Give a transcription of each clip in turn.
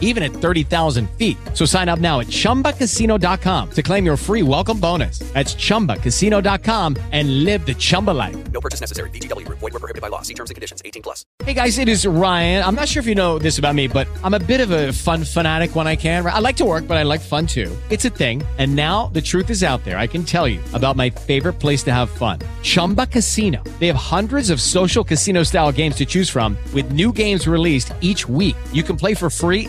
even at 30,000 feet. So sign up now at chumbacasino.com to claim your free welcome bonus. That's chumbacasino.com and live the Chumba life. No purchase necessary. Group. Void were prohibited by law. See terms and conditions. 18 plus. Hey guys, it is Ryan. I'm not sure if you know this about me, but I'm a bit of a fun fanatic when I can. I like to work, but I like fun too. It's a thing. And now the truth is out there. I can tell you about my favorite place to have fun. Chumba Casino. They have hundreds of social casino style games to choose from with new games released each week. You can play for free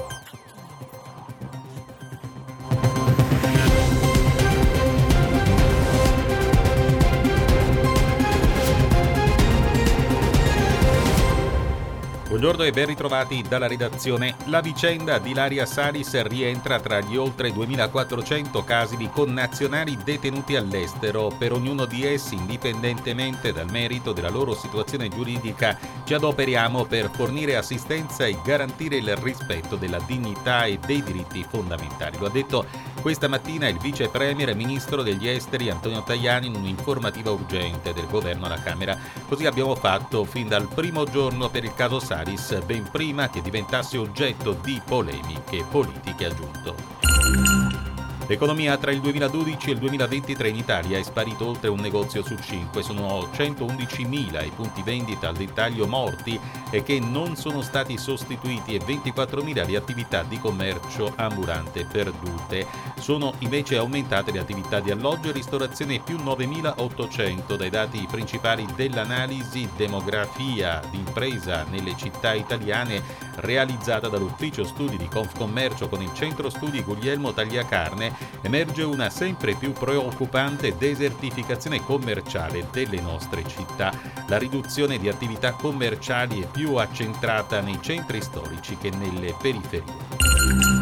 Buongiorno e ben ritrovati dalla redazione. La vicenda di Laria Salis rientra tra gli oltre 2400 casi di connazionali detenuti all'estero. Per ognuno di essi, indipendentemente dal merito della loro situazione giuridica, ci adoperiamo per fornire assistenza e garantire il rispetto della dignità e dei diritti fondamentali. Lo ha detto questa mattina il vice premier e ministro degli esteri Antonio Tajani in un'informativa urgente del governo alla Camera. Così abbiamo fatto fin dal primo giorno per il caso Salis ben prima che diventasse oggetto di polemiche politiche aggiunto. L'economia tra il 2012 e il 2023 in Italia è sparito oltre un negozio su cinque, sono 111.000 i punti vendita al dettaglio morti e che non sono stati sostituiti e 24.000 le attività di commercio ambulante perdute. Sono invece aumentate le attività di alloggio e ristorazione più 9.800 dai dati principali dell'analisi demografia d'impresa nelle città italiane realizzata dall'ufficio studi di Confcommercio con il centro studi Guglielmo Tagliacarne emerge una sempre più preoccupante desertificazione commerciale delle nostre città. La riduzione di attività commerciali è più accentrata nei centri storici che nelle periferie.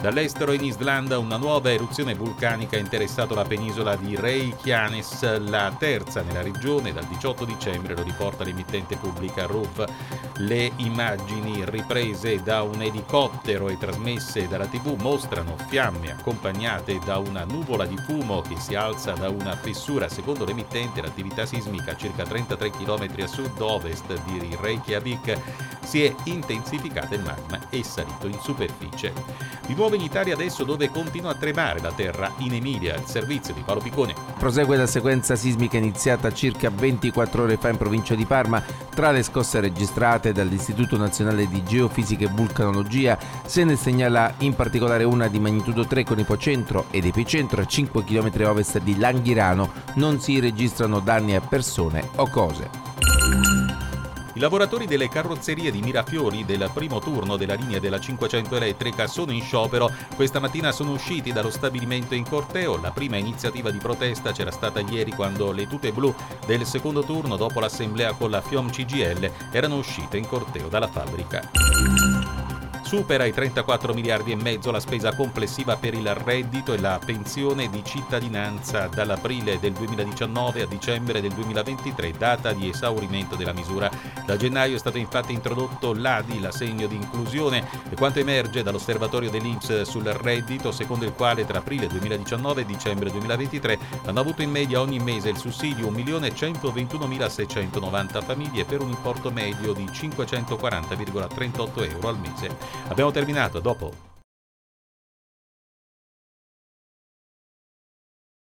Dall'estero in Islanda una nuova eruzione vulcanica ha interessato la penisola di Reykjanes, la terza nella regione dal 18 dicembre, lo riporta l'emittente pubblica RUV. Le immagini riprese da un elicottero e trasmesse dalla TV mostrano fiamme accompagnate da una nuvola di fumo che si alza da una fessura. Secondo l'emittente l'attività sismica a circa 33 km a sud-ovest di Reykjavik si è intensificata il magma è salito in superficie. Di nuovo in Italia adesso dove continua a tremare la terra in Emilia, il servizio di Paolo Piccone. Prosegue la sequenza sismica iniziata circa 24 ore fa in provincia di Parma. Tra le scosse registrate dall'Istituto Nazionale di Geofisica e Vulcanologia se ne segnala in particolare una di magnitudo 3 con ipocentro ed epicentro a 5 km ovest di Langhirano. Non si registrano danni a persone o cose. I lavoratori delle carrozzerie di Mirafiori del primo turno della linea della 500 elettrica sono in sciopero. Questa mattina sono usciti dallo stabilimento in corteo. La prima iniziativa di protesta c'era stata ieri quando le tute blu del secondo turno dopo l'assemblea con la FIOM CGL erano uscite in corteo dalla fabbrica. Supera i 34 miliardi e mezzo la spesa complessiva per il reddito e la pensione di cittadinanza dall'aprile del 2019 a dicembre del 2023, data di esaurimento della misura. Da gennaio è stato infatti introdotto l'ADI, l'assegno di inclusione, e quanto emerge dall'osservatorio dell'Inps sul reddito, secondo il quale tra aprile 2019 e dicembre 2023 hanno avuto in media ogni mese il sussidio 1.121.690 famiglie per un importo medio di 540,38 euro al mese. Abbiamo terminato, dopo